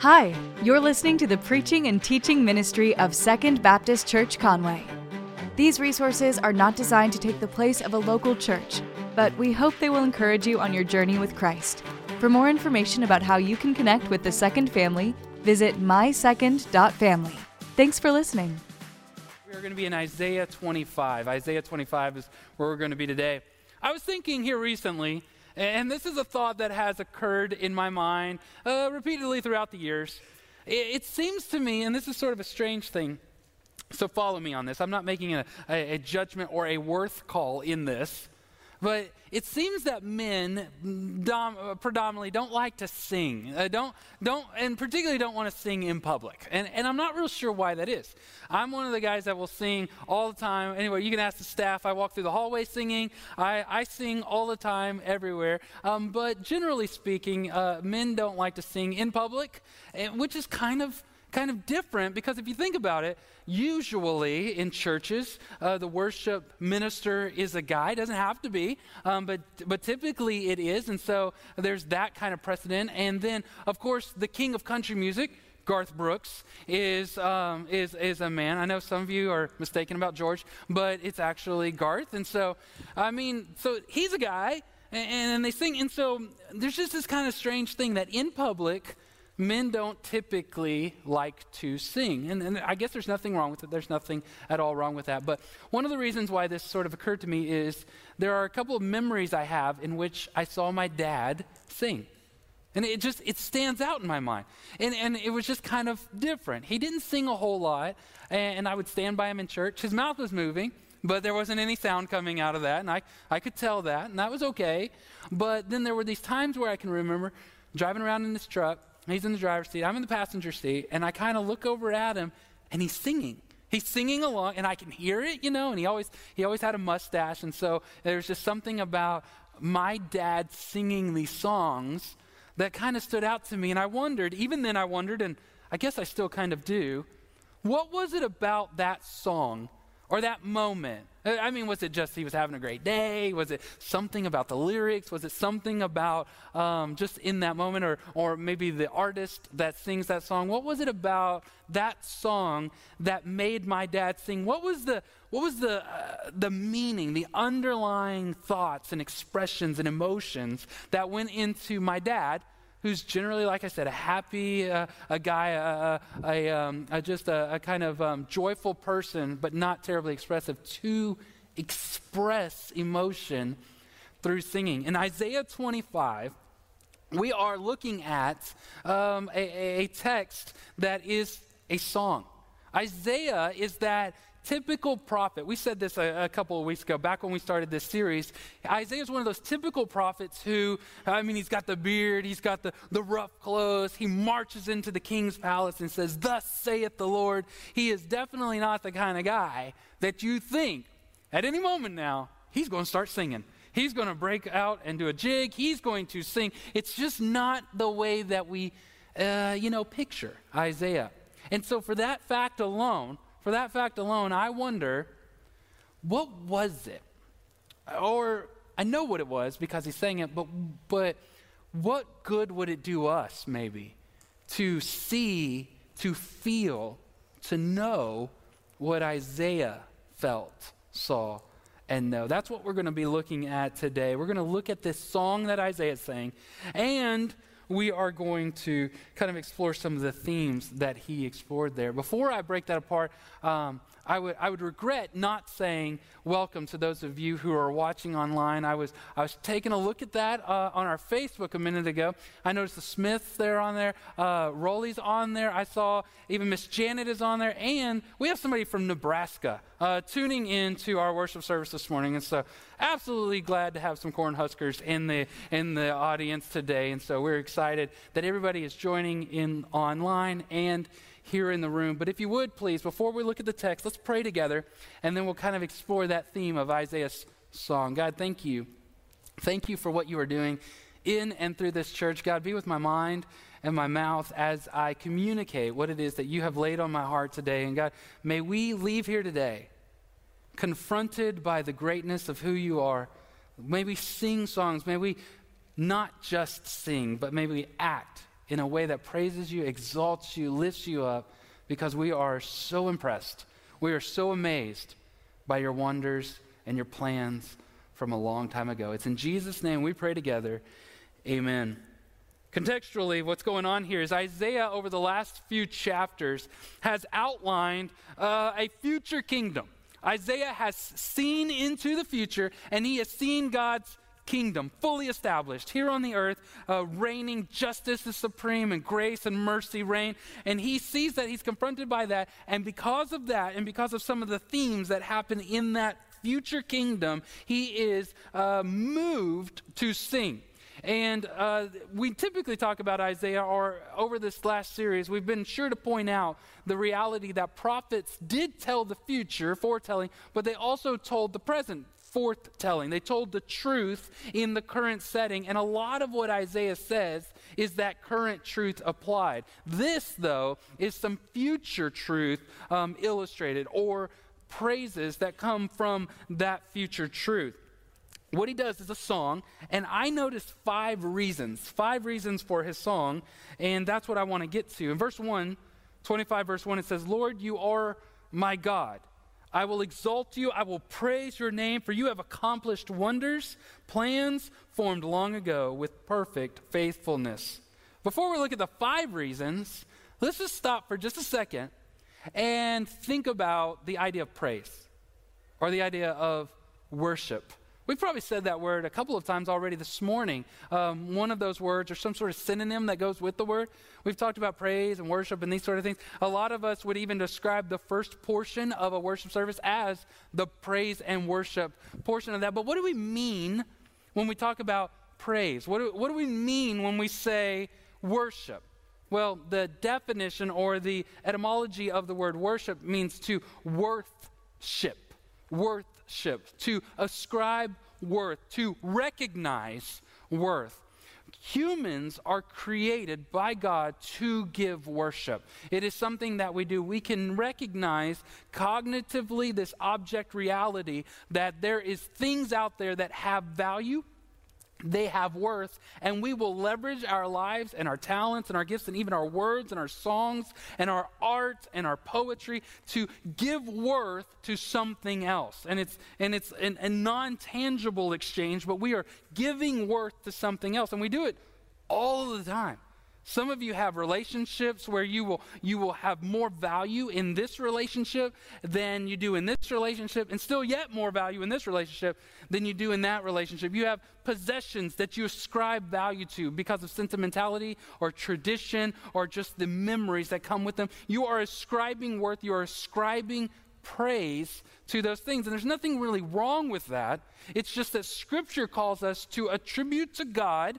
Hi, you're listening to the preaching and teaching ministry of Second Baptist Church Conway. These resources are not designed to take the place of a local church, but we hope they will encourage you on your journey with Christ. For more information about how you can connect with the Second Family, visit mysecond.family. Thanks for listening. We're going to be in Isaiah 25. Isaiah 25 is where we're going to be today. I was thinking here recently and this is a thought that has occurred in my mind uh, repeatedly throughout the years. It, it, seems to me, and this is sort of a strange thing, so follow me on this. I'm not making a, a, a judgment or a worth call in this. But it seems that men dom- predominantly don't like to sing. Uh, don't, don't, and particularly don't want to sing in public. And, and I'm not real sure why that is. I'm one of the guys that will sing all the time. Anyway, you can ask the staff. I walk through the hallway singing. I, I sing all the time, everywhere. Um, but generally speaking, uh, men don't like to sing in public, which is kind of kind of different because if you think about it, usually in churches, uh, the worship minister is a guy. It doesn't have to be, um, but, but typically it is. And so there's that kind of precedent. And then, of course, the king of country music. Garth Brooks is, um, is, is a man. I know some of you are mistaken about George, but it's actually Garth. And so, I mean, so he's a guy, and, and they sing. And so there's just this kind of strange thing that in public, men don't typically like to sing. And, and, I guess there's nothing wrong with it. There's nothing at all wrong with that. But one of the reasons why this sort of occurred to me is there are a couple of memories I have in which I saw my dad sing. And it just, it stands out in my mind. And, and it was just kind of different. He didn't sing a whole lot, and, and I would stand by him in church. His mouth was moving, but there wasn't any sound coming out of that, and I, I could tell that, and that was okay. But then there were these times where I can remember driving around in this truck, He's in the driver's seat. I'm in the passenger seat, and I kind of look over at him, and he's singing. He's singing along, and I can hear it, you know. And he always he always had a mustache, and so there's just something about my dad singing these songs that kind of stood out to me. And I wondered, even then, I wondered, and I guess I still kind of do, what was it about that song or that moment? Uh, I mean, was it just he was having a great day? Was it something about the lyrics? Was it something about um, just in that moment, or, or maybe the artist that sings that song? What was it about that song that made my dad sing? What was the, what was the, uh, the meaning, the underlying thoughts and expressions and emotions that went into my dad? Who's generally, like I said, a happy, uh, a guy, a, a, um, a just a, kind of um, joyful person, but not terribly expressive, to express emotion through singing. In Isaiah 25, we are looking at um, a, a text that is a song. Isaiah is that typical prophet. We said this a, a, couple of weeks ago, back when we started this series. Isaiah is one of those typical prophets who, I mean, he's got the beard, he's got the, the rough clothes, he marches into the king's palace and says, Thus saith the Lord. He is definitely not the kind of guy that you think at any moment now, he's going to start singing. He's going to break out and do a jig. He's going to sing. It's just not the way that we, uh, you know, picture Isaiah. And so, for that fact alone, for that fact alone, I wonder what was it? Or I know what it was because he's saying it, but, but what good would it do us, maybe, to see, to feel, to know what Isaiah felt, saw, and know? That's what we're going to be looking at today. We're going to look at this song that Isaiah sang, and we are going to kind of explore some of the themes that he explored there. Before I break that apart, um, I would, I would regret not saying welcome to those of you who are watching online. I was, I was taking a look at that uh, on our Facebook a minute ago. I noticed the Smiths there on there, uh, Rolly's on there. I saw even Miss Janet is on there, and we have somebody from Nebraska uh, tuning in to our worship service this morning. And so, absolutely glad to have some Cornhuskers in the in the audience today. And so, we're excited that everybody is joining in online and here in the room. But if you would, please, before we look at the text, let's pray together, and then we'll kind of explore that theme of Isaiah's song. God, thank you. Thank you for what you are doing in and through this church. God, be with my mind and my mouth as I communicate what it is that you have laid on my heart today. And God, may we leave here today confronted by the greatness of who you are. May we sing songs. May we not just sing, but may we act in a way that praises you, exalts you, lifts you up, because we are so impressed. We are so amazed by your wonders and your plans from a long time ago. It's in Jesus' name we pray together. Amen. Contextually, what's going on here is Isaiah, over the last few chapters, has outlined uh, a future kingdom. Isaiah has seen into the future, and he has seen God's kingdom fully established here on the earth, uh, reigning justice is supreme and grace and mercy reign. And he sees that he's confronted by that. And because of that, and because of some of the themes that happen in that future kingdom, he is uh, moved to sing. And uh, we typically talk about Isaiah, or over this last series, we've been sure to point out the reality that prophets did tell the future, foretelling, but they also told the present, forthtelling. They told the truth in the current setting. And a lot of what Isaiah says is that current truth applied. This, though, is some future truth um, illustrated or praises that come from that future truth. What he does is a song, and I noticed five reasons, five reasons for his song, and that's what I want to get to. In verse 1, 25, verse 1, it says, Lord, you are my God. I will exalt you. I will praise your name, for you have accomplished wonders, plans formed long ago with perfect faithfulness. Before we look at the five reasons, let's just stop for just a second and think about the idea of praise or the idea of worship. We've probably said that word a couple of times already this morning. Um, one of those words or some sort of synonym that goes with the word. We've talked about praise and worship and these sort of things. A lot of us would even describe the first portion of a worship service as the praise and worship portion of that. But what do we mean when we talk about praise? What do, what do we mean when we say worship? Well, the definition or the etymology of the word worship means to worthship. Worthship. To ascribe worth. To recognize worth. Humans are created by God to give worship. It is something that we do. We can recognize cognitively this object reality that there is things out there that have value they have worth, and we will leverage our lives and our talents and our gifts and even our words and our songs and our art and our poetry to give worth to something else. And it's, and it's an, a non tangible exchange, but we are giving worth to something else, and we do it all the time. Some of you have relationships where you will, you will have more value in this relationship than you do in this relationship, and still yet more value in this relationship than you do in that relationship. You have possessions that you ascribe value to because of sentimentality or tradition or just the memories that come with them. You are ascribing worth, you are ascribing praise to those things. And there's nothing really wrong with that. It's just that Scripture calls us to attribute to God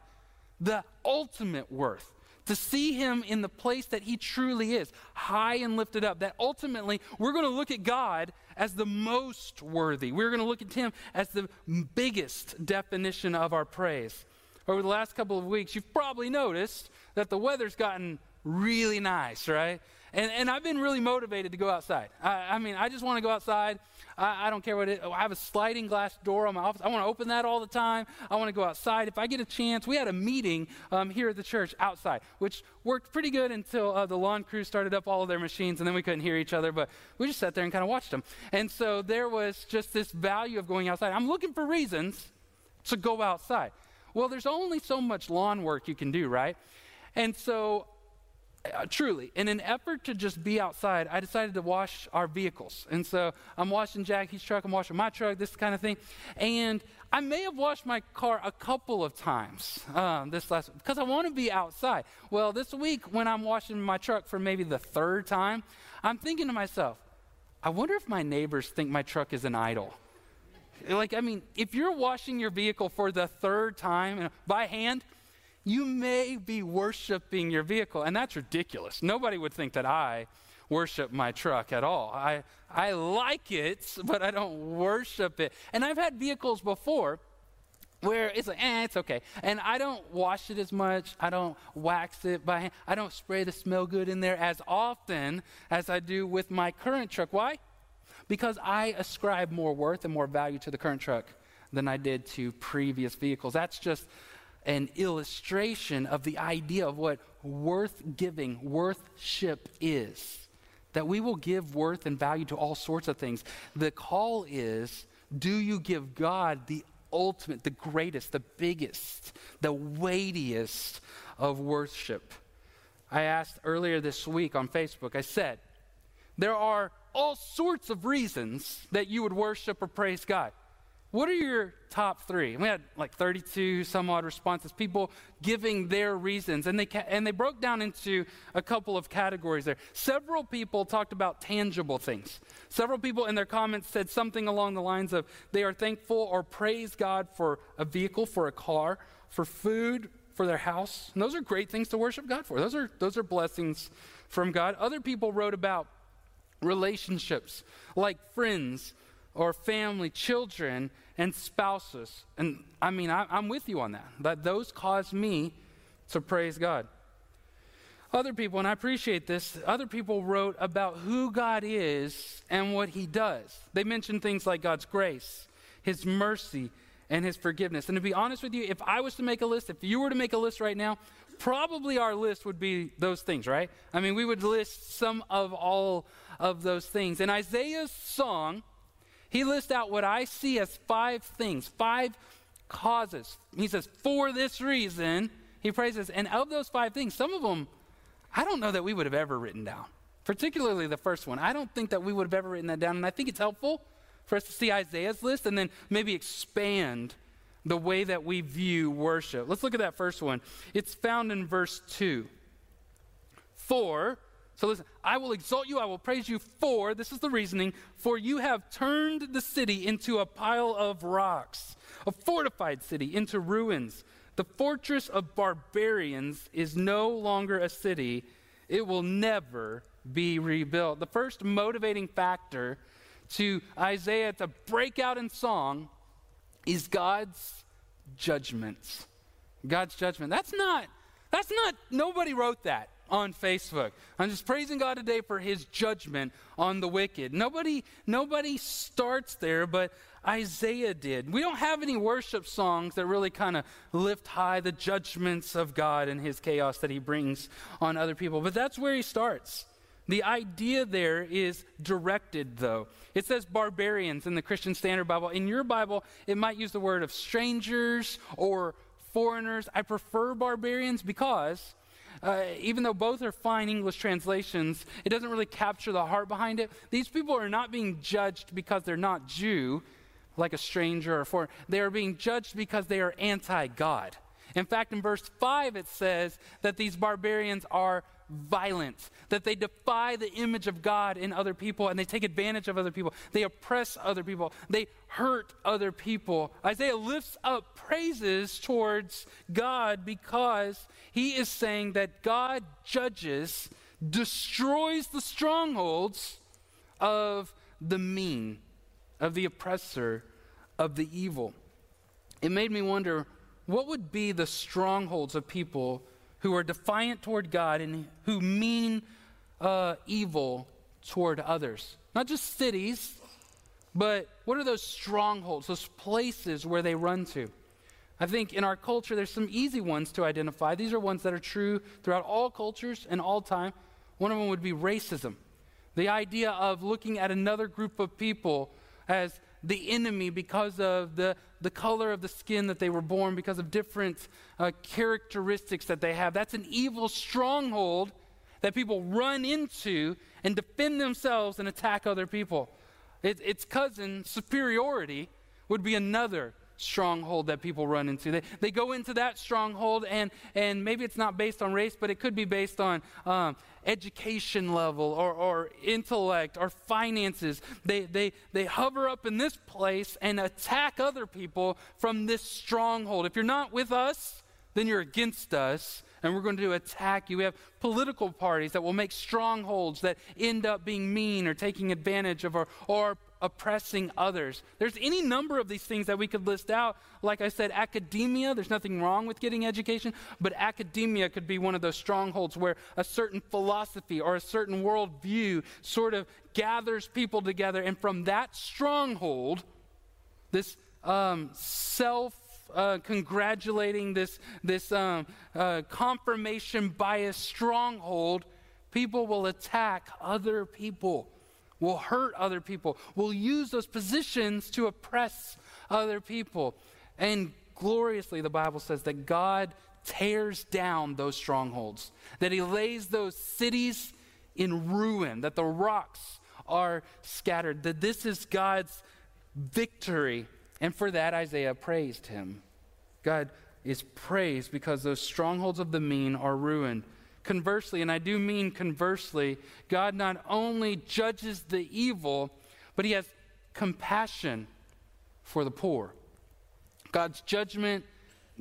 the ultimate worth to see him in the place that he truly is, high and lifted up. That ultimately we're going to look at God as the most worthy. We're going to look at him as the biggest definition of our praise. Over the last couple of weeks, you've probably noticed that the weather's gotten really nice, right? And, and I've been really motivated to go outside. I, I mean, I just want to go outside. I, I, don't care what it I have a sliding glass door on my office. I want to open that all the time. I want to go outside. If I get a chance, we had a meeting um, here at the church outside, which worked pretty good until uh, the lawn crew started up all of their machines, and then we couldn't hear each other, but we just sat there and kind of watched them. And so there was just this value of going outside. I'm looking for reasons to go outside. Well, there's only so much lawn work you can do, right? And so uh, truly, in an effort to just be outside, I decided to wash our vehicles. And so I'm washing Jackie's truck, I'm washing my truck, this kind of thing. And I may have washed my car a couple of times um, this last because I want to be outside. Well, this week when I'm washing my truck for maybe the third time, I'm thinking to myself, I wonder if my neighbors think my truck is an idol. Like, I mean, if you're washing your vehicle for the third time by hand, you may be worshiping your vehicle. And that's ridiculous. Nobody would think that I worship my truck at all. I, I like it, but I don't worship it. And I've had vehicles before where it's like, eh, it's okay. And I don't wash it as much. I don't wax it by hand. I don't spray the smell good in there as often as I do with my current truck. Why? Because I ascribe more worth and more value to the current truck than I did to previous vehicles. That's just an illustration of the idea of what worth giving, worthship is. That we will give worth and value to all sorts of things. The call is do you give God the ultimate, the greatest, the biggest, the weightiest of worship? I asked earlier this week on Facebook, I said, there are all sorts of reasons that you would worship or praise God. What are your top three? We had like 32 some odd responses, people giving their reasons, and they, ca- and they broke down into a couple of categories there. Several people talked about tangible things. Several people in their comments said something along the lines of they are thankful or praise God for a vehicle, for a car, for food, for their house. And those are great things to worship God for. Those are, those are blessings from God. Other people wrote about relationships like friends or family, children, and spouses. And I mean, I, am with you on that. That those cause me to praise God. Other people, and I appreciate this, other people wrote about who God is and what He does. They mentioned things like God's grace, His mercy, and His forgiveness. And to be honest with you, if I was to make a list, if you were to make a list right now, probably our list would be those things, right? I mean, we would list some of all of those things. And Isaiah's song, he lists out what I see as five things, five causes. He says, for this reason, he praises. And of those five things, some of them, I don't know that we would have ever written down. Particularly the first one. I don't think that we would have ever written that down. And I think it's helpful for us to see Isaiah's list and then maybe expand the way that we view worship. Let's look at that first one. It's found in verse 2. For so listen, I will exalt you, I will praise you for, this is the reasoning, for you have turned the city into a pile of rocks, a fortified city into ruins. The fortress of barbarians is no longer a city, it will never be rebuilt. The first motivating factor to Isaiah to break out in song is God's judgments. God's judgment. That's not, that's not, nobody wrote that on Facebook. I'm just praising God today for his judgment on the wicked. Nobody nobody starts there, but Isaiah did. We don't have any worship songs that really kind of lift high the judgments of God and his chaos that he brings on other people, but that's where he starts. The idea there is directed, though. It says barbarians in the Christian Standard Bible. In your Bible, it might use the word of strangers or foreigners. I prefer barbarians because uh, even though both are fine English translations, it doesn't really capture the heart behind it. These people are not being judged because they're not Jew, like a stranger or foreigner. They are being judged because they are anti God. In fact, in verse 5, it says that these barbarians are violent, that they defy the image of God in other people and they take advantage of other people. They oppress other people. They hurt other people. Isaiah lifts up praises towards God because he is saying that God judges, destroys the strongholds of the mean, of the oppressor, of the evil. It made me wonder what would be the strongholds of people who are defiant toward God and who mean uh, evil toward others. Not just cities, but what are those strongholds, those places where they run to? I think in our culture, there's some easy ones to identify. These are ones that are true throughout all cultures and all time. One of them would be racism. The idea of looking at another group of people as the enemy because of the, the color of the skin that they were born, because of different uh, characteristics that they have. That's an evil stronghold that people run into and defend themselves and attack other people. It, its cousin, superiority, would be another stronghold that people run into. They, they go into that stronghold, and, and maybe it's not based on race, but it could be based on um, education level or, or intellect or finances. They, they, they hover up in this place and attack other people from this stronghold. If you're not with us, then you're against us and we're going to attack you. We have political parties that will make strongholds that end up being mean or taking advantage of our, or oppressing others. There's any number of these things that we could list out. Like I said, academia, there's nothing wrong with getting education, but academia could be one of those strongholds where a certain philosophy or a certain worldview sort of gathers people together. And from that stronghold, this um, self uh, congratulating, this, this um, uh, confirmation bias stronghold, people will attack other people, will hurt other people, will use those positions to oppress other people. And gloriously, the Bible says that God tears down those strongholds, that He lays those cities in ruin, that the rocks are scattered, that this is God's victory. And for that, Isaiah praised Him. God is praised because those strongholds of the mean are ruined. Conversely, and I do mean conversely, God not only judges the evil, but He has compassion for the poor. God's judgment,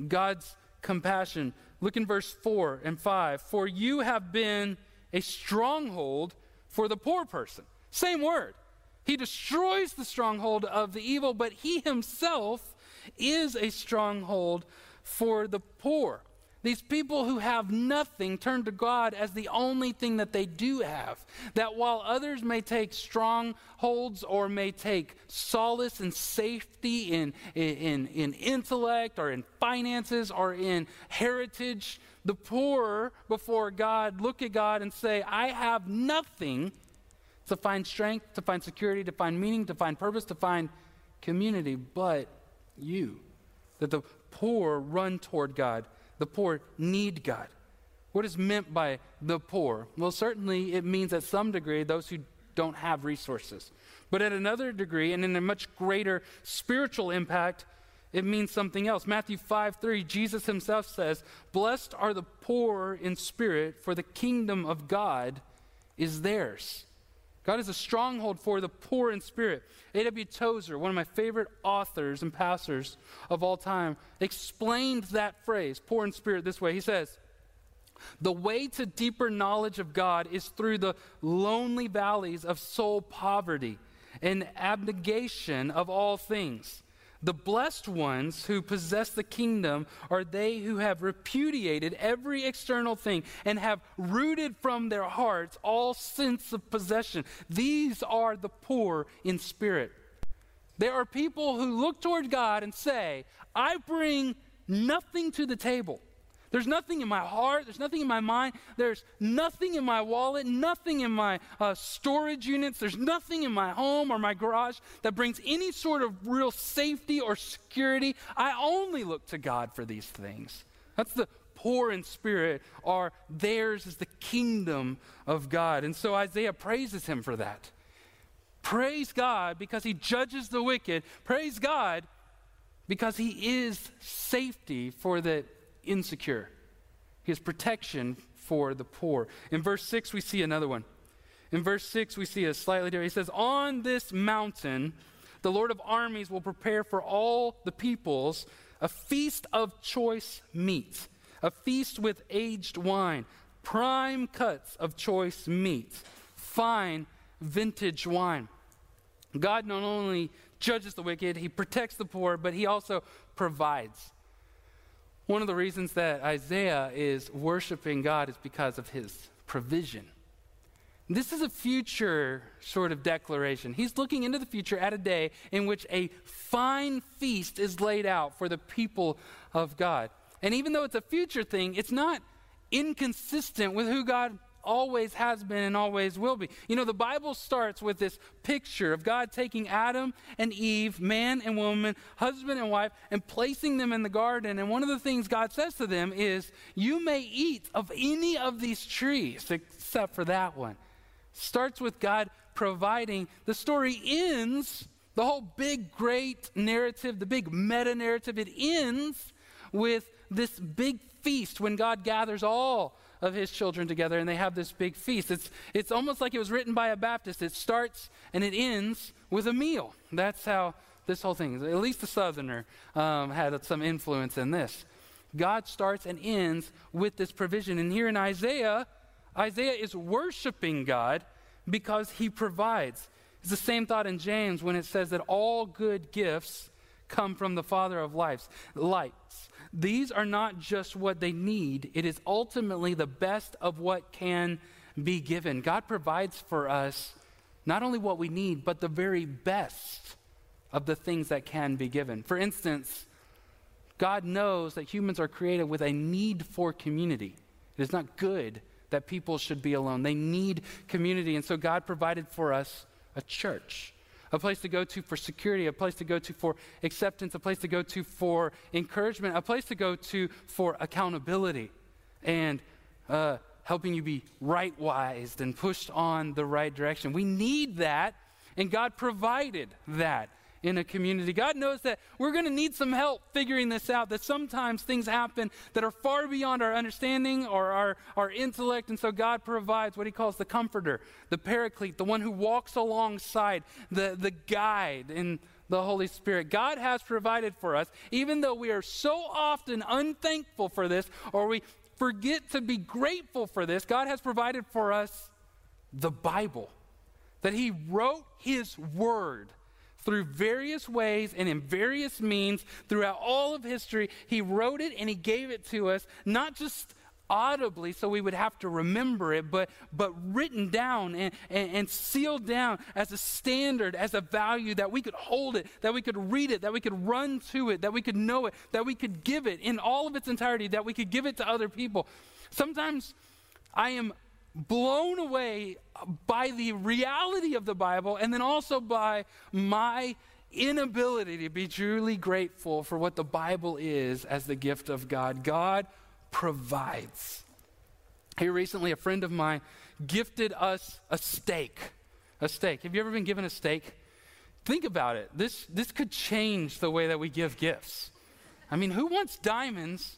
God's compassion. Look in verse 4 and 5. For you have been a stronghold for the poor person. Same word. He destroys the stronghold of the evil, but he himself is a stronghold for the poor. These people who have nothing turn to God as the only thing that they do have. That while others may take strongholds or may take solace and safety in, in, in intellect or in finances or in heritage, the poor before God look at God and say, I have nothing to find strength, to find security, to find meaning, to find purpose, to find community, but you. That the poor run toward God the poor need God. What is meant by the poor? Well, certainly it means at some degree those who don't have resources. But at another degree, and in a much greater spiritual impact, it means something else. Matthew 5 3, Jesus himself says, Blessed are the poor in spirit, for the kingdom of God is theirs. God is a stronghold for the poor in spirit. A.W. Tozer, one of my favorite authors and pastors of all time, explained that phrase, poor in spirit, this way. He says, The way to deeper knowledge of God is through the lonely valleys of soul poverty and abnegation of all things. The blessed ones who possess the kingdom are they who have repudiated every external thing and have rooted from their hearts all sense of possession. These are the poor in spirit. There are people who look toward God and say, I bring nothing to the table. There's nothing in my heart. There's nothing in my mind. There's nothing in my wallet, nothing in my uh, storage units. There's nothing in my home or my garage that brings any sort of real safety or security. I only look to God for these things. That's the poor in spirit are theirs is the kingdom of God. And so Isaiah praises him for that. Praise God because he judges the wicked. Praise God because he is safety for the insecure. He has protection for the poor. In verse 6, we see another one. In verse 6, we see a slightly different. He says, On this mountain, the Lord of armies will prepare for all the peoples a feast of choice meat, a feast with aged wine, prime cuts of choice meat, fine vintage wine. God not only judges the wicked, he protects the poor, but he also provides. One of the reasons that Isaiah is worshiping God is because of his provision. This is a future sort of declaration. He's looking into the future at a day in which a fine feast is laid out for the people of God. And even though it's a future thing, it's not inconsistent with who God always has been and always will be. You know, the Bible starts with this picture of God taking Adam and Eve, man and woman, husband and wife, and placing them in the garden. And one of the things God says to them is, You may eat of any of these trees except for that one. Starts with God providing. The story ends, the whole big, great narrative, the big meta narrative, it ends with this big feast when God gathers all of his children together and they have this big feast. It's, it's almost like it was written by a Baptist. It starts and it ends with a meal. That's how this whole thing is. At least the Southerner um, had some influence in this. God starts and ends with this provision. And here in Isaiah, Isaiah is worshiping God because he provides. It's the same thought in James when it says that all good gifts come from the Father of lights. Lights. These are not just what they need, it is ultimately the best of what can be given. God provides for us not only what we need, but the very best of the things that can be given. For instance, God knows that humans are created with a need for community. It is not good that people should be alone. They need community. And so God provided for us a church, a place to go to for security, a place to go to for acceptance, a place to go to for encouragement, a place to go to for accountability and uh, helping you be right wised and pushed on the right direction. We need that, and God provided that in a community. God knows that we're going to need some help figuring this out, that sometimes things happen that are far beyond our understanding or our, our intellect. And so God provides what he calls the comforter, the paraclete, the one who walks alongside, the, the guide in the Holy Spirit. God has provided for us, even though we are so often unthankful for this or we forget to be grateful for this. God has provided for us the Bible, that he wrote his word through various ways and in various means throughout all of history. He wrote it and he gave it to us, not just audibly so we would have to remember it, but, but written down and, and, and, sealed down as a standard, as a value that we could hold it, that we could read it, that we could run to it, that we could know it, that we could give it in all of its entirety, that we could give it to other people. Sometimes I am blown away by the reality of the Bible and then also by my inability to be truly grateful for what the Bible is as the gift of God. God provides. Here recently, a friend of mine gifted us a steak. A steak. Have you ever been given a steak? Think about it. This, this could change the way that we give gifts. I mean, who wants diamonds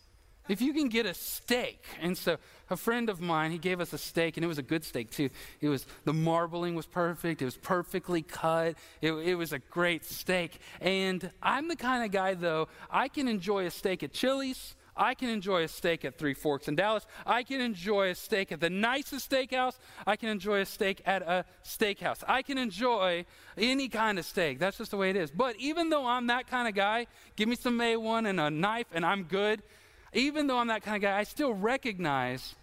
if you can get a steak? And so a friend of mine, he gave us a steak, and it was a good steak too. It was the marbling was perfect. It was perfectly cut. It, it was a great steak. And I'm the kind of guy, though, I can enjoy a steak at Chili's. I can enjoy a steak at Three Forks in Dallas. I can enjoy a steak at the nicest steakhouse. I can enjoy a steak at a steakhouse. I can enjoy any kind of steak. That's just the way it is. But even though I'm that kind of guy, give me some A1 and a knife and I'm good. Even though I'm that kind of guy, I still recognize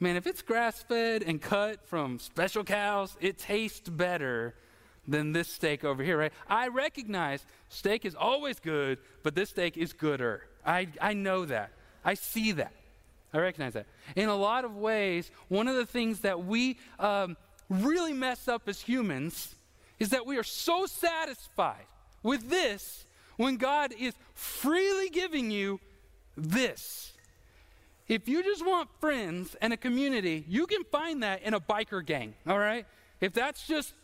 man, if it's grass fed and cut from special cows, it tastes better than this steak over here, right? I recognize steak is always good, but this steak is gooder. I, I know that. I see that. I recognize that. In a lot of ways, one of the things that we um, really mess up as humans is that we are so satisfied with this when God is freely giving you this. If you just want friends and a community, you can find that in a biker gang, all right? If that's just,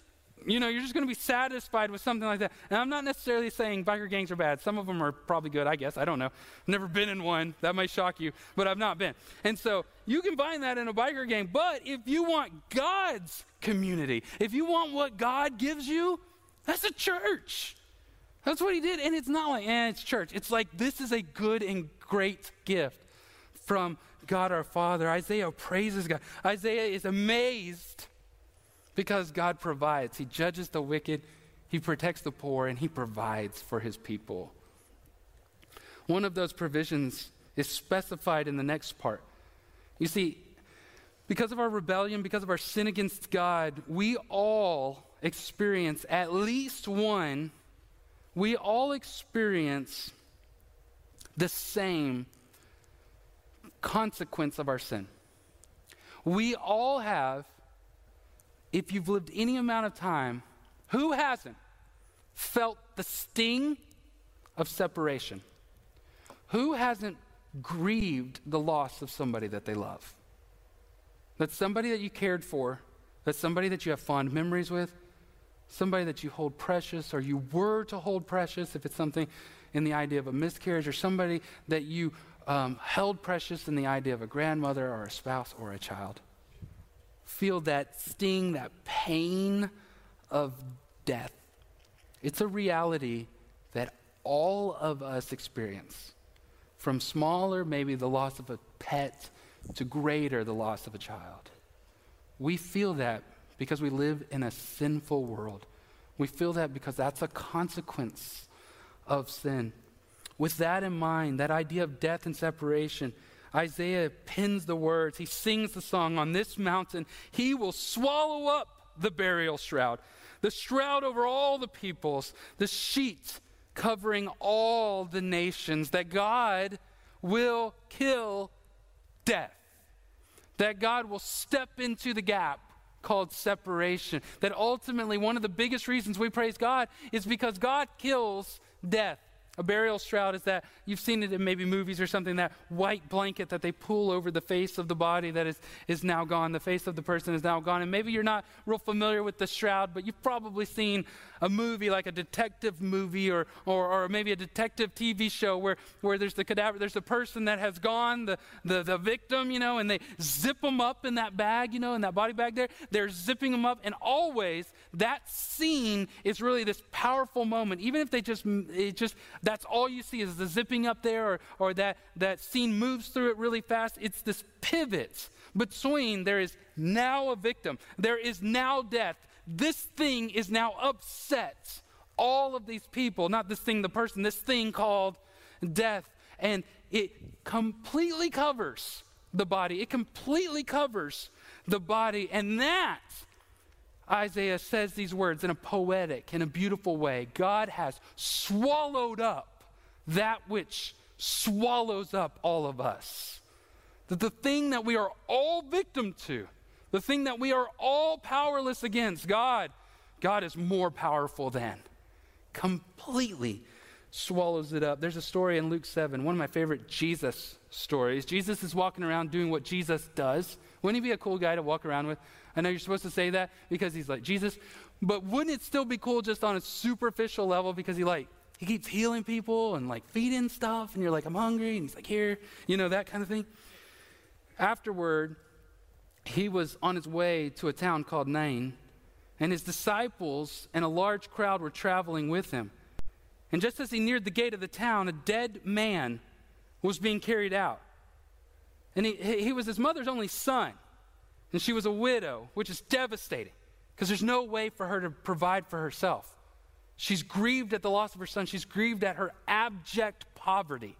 you know, you're just going to be satisfied with something like that. And I'm not necessarily saying biker gangs are bad. Some of them are probably good, I guess. I don't know. Never been in one. That might shock you, but I've not been. And so you can find that in a biker gang. But if you want God's community, if you want what God gives you, that's a church. That's what he did. And it's not like, eh, it's church. It's like this is a good and great gift from God our Father. Isaiah praises God. Isaiah is amazed because God provides. He judges the wicked, he protects the poor, and he provides for his people. One of those provisions is specified in the next part. You see, because of our rebellion, because of our sin against God, we all experience at least one, we all experience the same consequence of our sin. We all have, if you've lived any amount of time, who hasn't felt the sting of separation? Who hasn't grieved the loss of somebody that they love? That's somebody that you cared for, that's somebody that you have fond memories with, somebody that you hold precious or you were to hold precious if it's something in the idea of a miscarriage, or somebody that you um, held precious in the idea of a grandmother or a spouse or a child. Feel that sting, that pain of death. It's a reality that all of us experience. From smaller, maybe the loss of a pet, to greater, the loss of a child. We feel that because we live in a sinful world. We feel that because that's a consequence of sin. With that in mind, that idea of death and separation, Isaiah pins the words. He sings the song on this mountain. He will swallow up the burial shroud, the shroud over all the peoples, the sheet covering all the nations, that God will kill death, that God will step into the gap called separation. That ultimately, one of the biggest reasons we praise God is because God kills death. A burial shroud is that, you've seen it in maybe movies or something, that white blanket that they pull over the face of the body that is, is now gone. The face of the person is now gone. And maybe you're not real familiar with the shroud, but you've probably seen a movie like a detective movie or, or, or maybe a detective TV show where, where there's the cadaver, there's the person that has gone, the, the, the victim, you know, and they zip them up in that bag, you know, in that body bag there. They're zipping them up. And always that scene is really this powerful moment. Even if they just, it just, that's all you see is the zipping up there or, or that, that scene moves through it really fast. It's this pivot between there is now a victim, there is now death. This thing is now upset all of these people, not this thing, the person, this thing called death. And it completely covers the body, it completely covers the body. And that Isaiah says these words in a poetic, in a beautiful way. God has swallowed up that which swallows up all of us. That the thing that we are all victim to, the thing that we are all powerless against, God, God is more powerful than. Completely swallows it up. There's a story in Luke 7, one of my favorite Jesus stories. Jesus is walking around doing what Jesus does. Wouldn't he be a cool guy to walk around with? I know you're supposed to say that because he's like Jesus, but wouldn't it still be cool just on a superficial level because he like he keeps healing people and like feeding stuff and you're like I'm hungry and he's like here, you know that kind of thing. Afterward, he was on his way to a town called Nain, and his disciples and a large crowd were traveling with him. And just as he neared the gate of the town, a dead man was being carried out. And he, he was his mother's only son and she was a widow, which is devastating because there's no way for her to provide for herself. She's grieved at the loss of her son. She's grieved at her abject poverty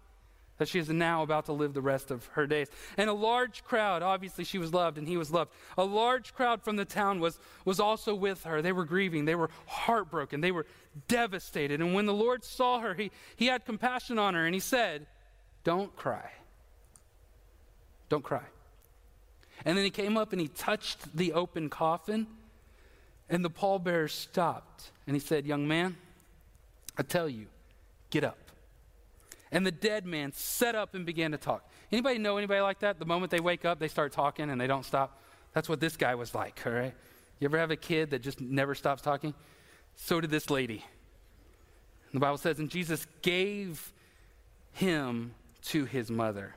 that she is now about to live the rest of her days. And a large crowd, obviously she was loved and he was loved. A large crowd from the town was, was also with her. They were grieving. They were heartbroken. They were devastated. And when the Lord saw her, he, he had compassion on her and he said, Don't cry. Don't cry. And then he came up and he touched the open coffin, and the pallbearer stopped. And he said, Young man, I tell you, get up. And the dead man sat up and began to talk. Anybody know anybody like that? The moment they wake up, they start talking and they don't stop. That's what this guy was like, all right? You ever have a kid that just never stops talking? So did this lady. The Bible says, and Jesus gave him to his mother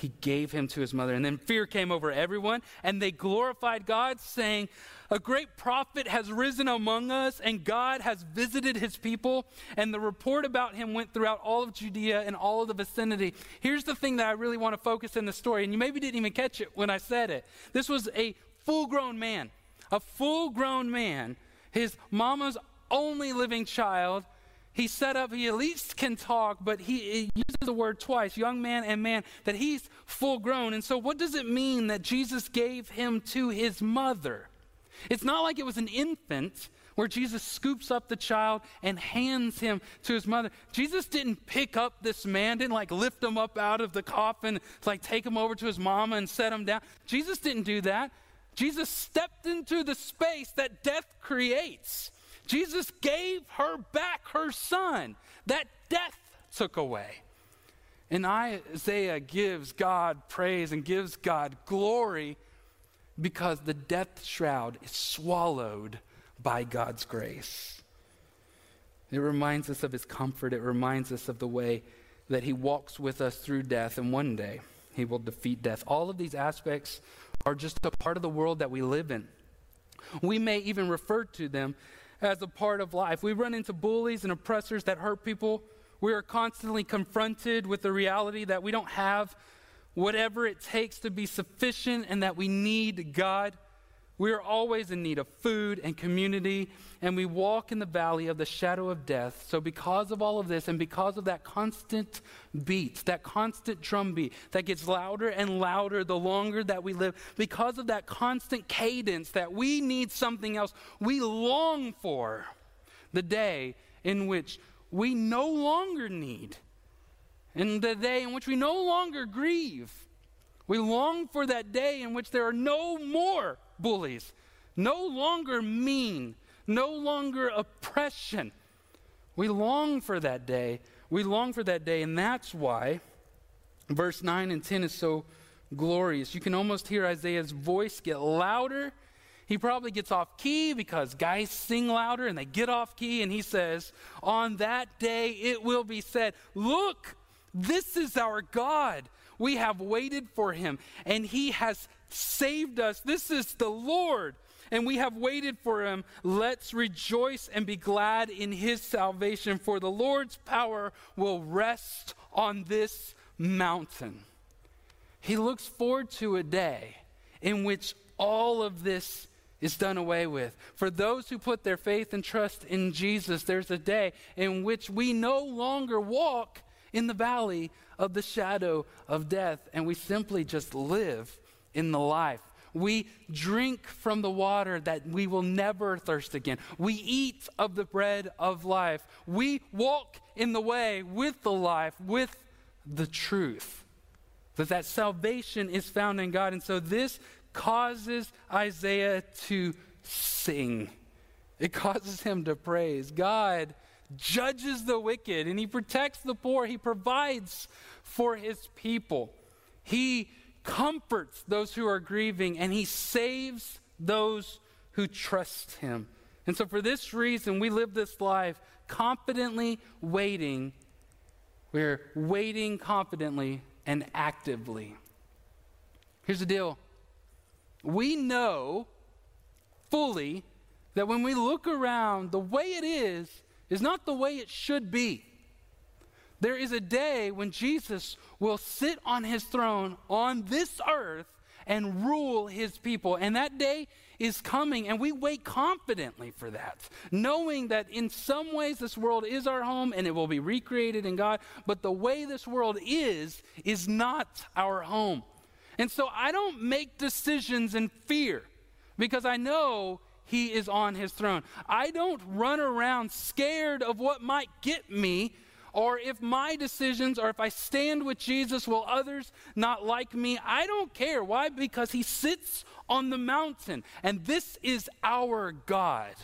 he gave him to his mother. And then fear came over everyone, and they glorified God, saying, A great prophet has risen among us, and God has visited his people. And the report about him went throughout all of Judea and all of the vicinity. Here's the thing that I really want to focus in the story, and you maybe didn't even catch it when I said it. This was a full grown man, a full grown man, his mama's only living child he set up, he at least can talk, but he, he, uses the word twice, young man and man, that he's full grown. And so, what does it mean that Jesus gave him to his mother? It's not like it was an infant where Jesus scoops up the child and hands him to his mother. Jesus didn't pick up this man, didn't like lift him up out of the coffin, like take him over to his mama and set him down. Jesus didn't do that. Jesus stepped into the space that death creates. Jesus gave her back her son that death took away. And Isaiah gives God praise and gives God glory because the death shroud is swallowed by God's grace. It reminds us of his comfort. It reminds us of the way that he walks with us through death, and one day he will defeat death. All of these aspects are just a part of the world that we live in. We may even refer to them as a part of life. We run into bullies and oppressors that hurt people. We are constantly confronted with the reality that we don't have whatever it takes to be sufficient and that we need God. We are always in need of food and community, and we walk in the valley of the shadow of death. So, because of all of this, and because of that constant beat, that constant drum beat that gets louder and louder the longer that we live, because of that constant cadence that we need something else, we long for the day in which we no longer need, and the day in which we no longer grieve. We long for that day in which there are no more bullies, no longer mean, no longer oppression. We long for that day. We long for that day, and that's why verse 9 and 10 is so glorious. You can almost hear Isaiah's voice get louder. He probably gets off key because guys sing louder and they get off key, and he says, On that day it will be said, Look, this is our God. We have waited for him, and he has saved us. This is the Lord and we have waited for him. Let's rejoice and be glad in his salvation, for the Lord's power will rest on this mountain. He looks forward to a day in which all of this is done away with. For those who put their faith and trust in Jesus, there's a day in which we no longer walk in the valley of the shadow of death, and we simply just live in the life we drink from the water that we will never thirst again. We eat of the bread of life. We walk in the way with the life, with the truth. That that salvation is found in God. And so this causes Isaiah to sing. It causes him to praise. God judges the wicked and he protects the poor. He provides for his people. He comforts those who are grieving, and he saves those who trust him. And so, for this reason, we live this life confidently waiting. We're waiting confidently and actively. Here's the deal we know fully that when we look around, the way it is is not the way it should be. There is a day when Jesus will sit on his throne on this earth and rule his people. And that day is coming, and we wait confidently for that, knowing that in some ways this world is our home and it will be recreated in God, but the way this world is, is not our home. And so I don't make decisions in fear because I know he is on his throne. I don't run around scared of what might get me or if my decisions or if I stand with Jesus, will others not like me? I don't care. Why? Because he sits on the mountain, and this is our God.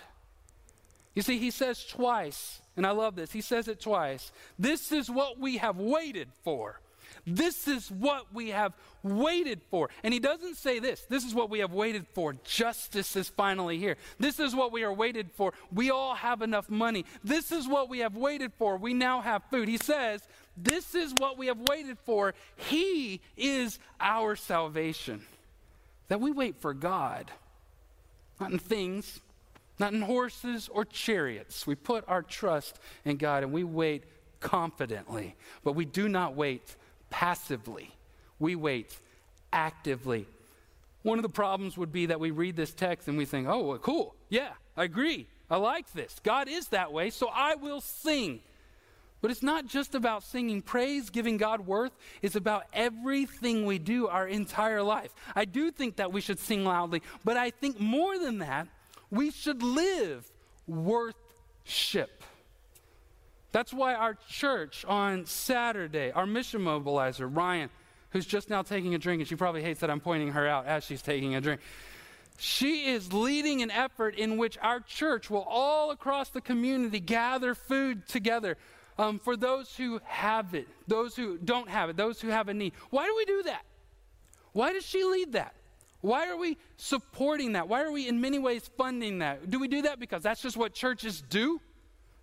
You see, he says twice, and I love this. He says it twice. This is what we have waited for. This is what we have waited for. And he doesn't say this. This is what we have waited for. Justice is finally here. This is what we are waited for. We all have enough money. This is what we have waited for. We now have food. He says, This is what we have waited for. He is our salvation. That we wait for God, not in things, not in horses or chariots. We put our trust in God and we wait confidently, but we do not wait passively, we wait actively. One of the problems would be that we read this text and we think, oh, well, cool. Yeah, I agree. I like this. God is that way, so I will sing. But it's not just about singing praise, giving God worth. It's about everything we do our entire life. I do think that we should sing loudly, but I think more than that, we should live worthship. That's why our church on Saturday, our mission mobilizer, Ryan, who's just now taking a drink, and she probably hates that I'm pointing her out as she's taking a drink. She is leading an effort in which our church will all across the community gather food together um, for those who have it, those who don't have it, those who have a need. Why do we do that? Why does she lead that? Why are we supporting that? Why are we in many ways funding that? Do we do that because that's just what churches do?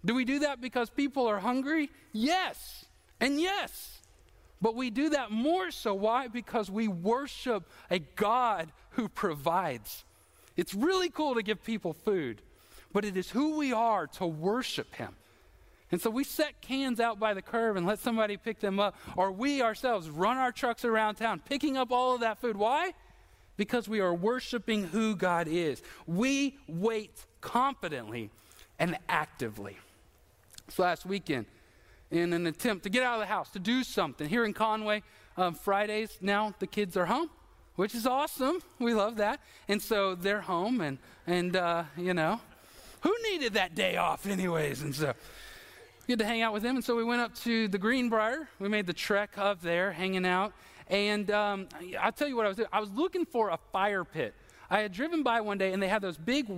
Do we do that because people are hungry? Yes, and yes. But we do that more so. Why? Because we worship a God who provides. It's really cool to give people food, but it is who we are to worship Him. And so we set cans out by the curb and let somebody pick them up, or we ourselves run our trucks around town picking up all of that food. Why? Because we are worshiping who God is. We wait confidently and actively. This last weekend, in an attempt to get out of the house, to do something, here in Conway, um, Fridays now the kids are home, which is awesome. We love that. And so they're home, and, and uh, you know, who needed that day off, anyways? And so we had to hang out with them. And so we went up to the Greenbrier. We made the trek up there, hanging out. And um, I'll tell you what I was doing. I was looking for a fire pit. I had driven by one day, and they had those big,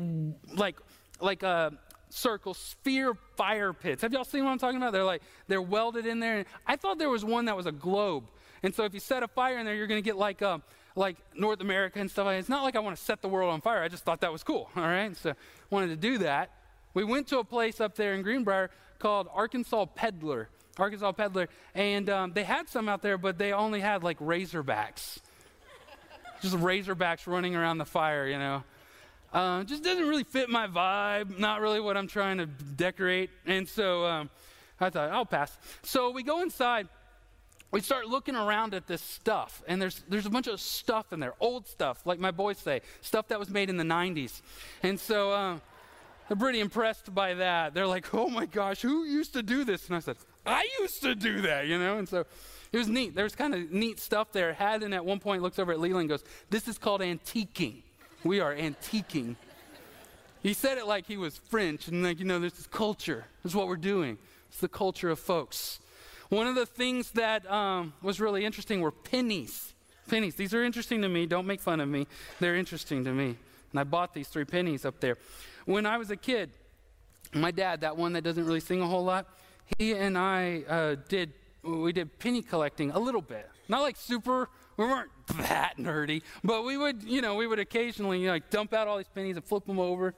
like, like uh, circle sphere fire pits. Have y'all seen what I'm talking about? They're like they're welded in there. I thought there was one that was a globe, and so if you set a fire in there, you're going to get like um, like North America and stuff. Like that. it's not like I want to set the world on fire. I just thought that was cool. All right, so wanted to do that. We went to a place up there in Greenbrier called Arkansas Peddler. Arkansas Peddler, and um, they had some out there, but they only had like razorbacks, just razorbacks running around the fire, you know. Uh, just doesn't really fit my vibe, not really what I'm trying to decorate. And so um, I thought, I'll pass. So we go inside. We start looking around at this stuff, and there's, there's a bunch of stuff in there, old stuff, like my boys say, stuff that was made in the 90s. And so um, they're pretty impressed by that. They're like, oh my gosh, who used to do this? And I said, I used to do that, you know? And so it was neat. There's kind of neat stuff there. Haddon at one point looks over at Leland and goes, This is called antiquing. We are antiquing. He said it like he was French, and like, you know, this culture. This is what we're doing. It's the culture of folks. One of the things that um, was really interesting were pennies. Pennies. These are interesting to me. Don't make fun of me. They're interesting to me. And I bought these three pennies up there. When I was a kid, my dad, that one that doesn't really sing a whole lot, he and I uh, did we did penny collecting a little bit. Not like super we weren't that nerdy, but we would, you know, we would occasionally you know, like dump out all these pennies and flip them over.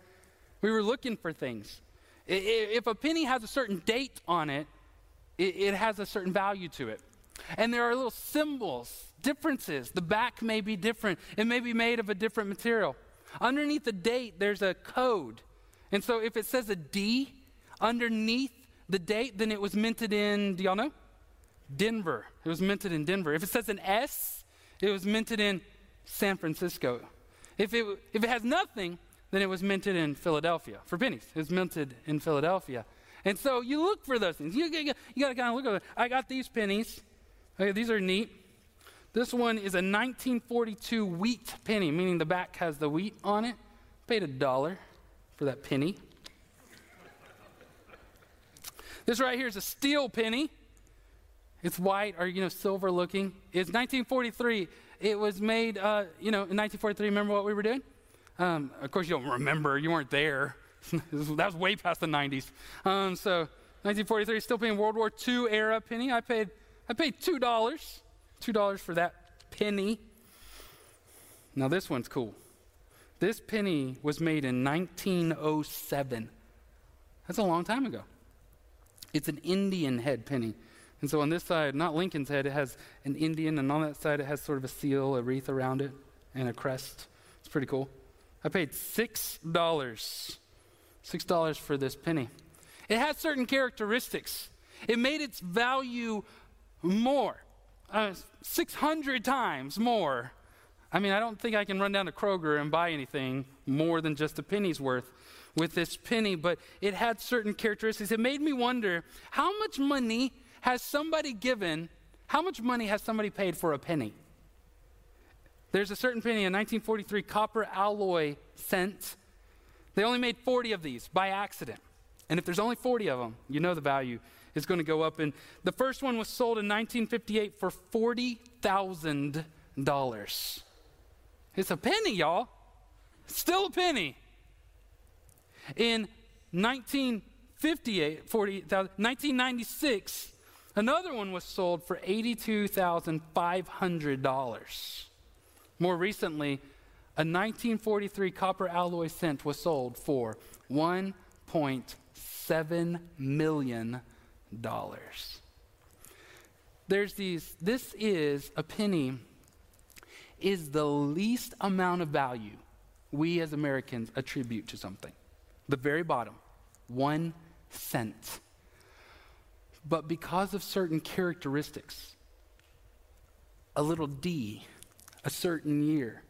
We were looking for things. If a penny has a certain date on it, it has a certain value to it. And there are little symbols, differences. The back may be different, it may be made of a different material. Underneath the date, there's a code. And so if it says a D underneath the date, then it was minted in, do y'all know? Denver. It was minted in Denver. If it says an S, it was minted in San Francisco. If it, if it has nothing, then it was minted in Philadelphia for pennies. It was minted in Philadelphia. And so you look for those things. You, you, you got to kind of look at it. I got these pennies. Okay, these are neat. This one is a 1942 wheat penny, meaning the back has the wheat on it. Paid a dollar for that penny. This right here is a steel penny. It's white or, you know, silver looking. It's 1943. It was made, uh, you know, in 1943. Remember what we were doing? Um, of course, you don't remember. You weren't there. that was way past the 90s. Um, so 1943, steel penny World War II era penny. I paid, I paid $2. $2 for that penny. Now, this one's cool. This penny was made in 1907. That's a long time ago. It's an Indian head penny. And so on this side, not Lincoln's head, it has an Indian, and on that side, it has sort of a seal, a wreath around it, and a crest. It's pretty cool. I paid $6. $6 for this penny. It has certain characteristics. It made its value more, uh, 600 times more. I mean, I don't think I can run down to Kroger and buy anything more than just a penny's worth with this penny, but it had certain characteristics. It made me wonder how much money has somebody given, how much money has somebody paid for a penny? There's a certain penny, a 1943 copper alloy cent. They only made 40 of these by accident. And if there's only 40 of them, you know the value is going to go up. And the first one was sold in 1958 for $40,000. It's a penny, y'all. Still a penny. In 1958, 40, 1996, Another one was sold for $82,500. More recently, a 1943 copper alloy cent was sold for $1.7 million. There's these, this is a penny, is the least amount of value we as Americans attribute to something. The very bottom, one cent but because of certain characteristics, a little D, a certain year,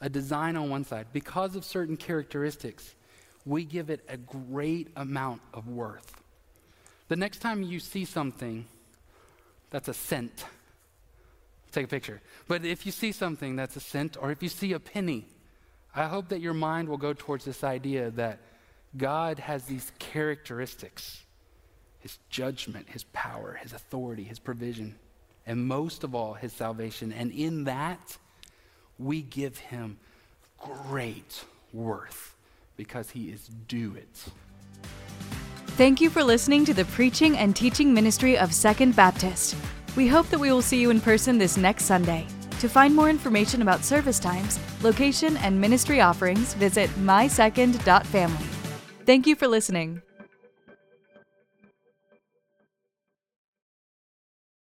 a design on one side, because of certain characteristics, we give it a great amount of worth. The next time you see something that's a cent, take a picture. But if you see something that's a cent, or if you see a penny, I hope that your mind will go towards this idea that God has these characteristics his judgment, his power, his authority, his provision, and most of all, his salvation. And in that, we give him great worth because he is due it. Thank you for listening to the preaching and teaching ministry of Second Baptist. We hope that we will see you in person this next Sunday. To find more information about service times, location, and ministry offerings, visit mysecond.family. Thank you for listening.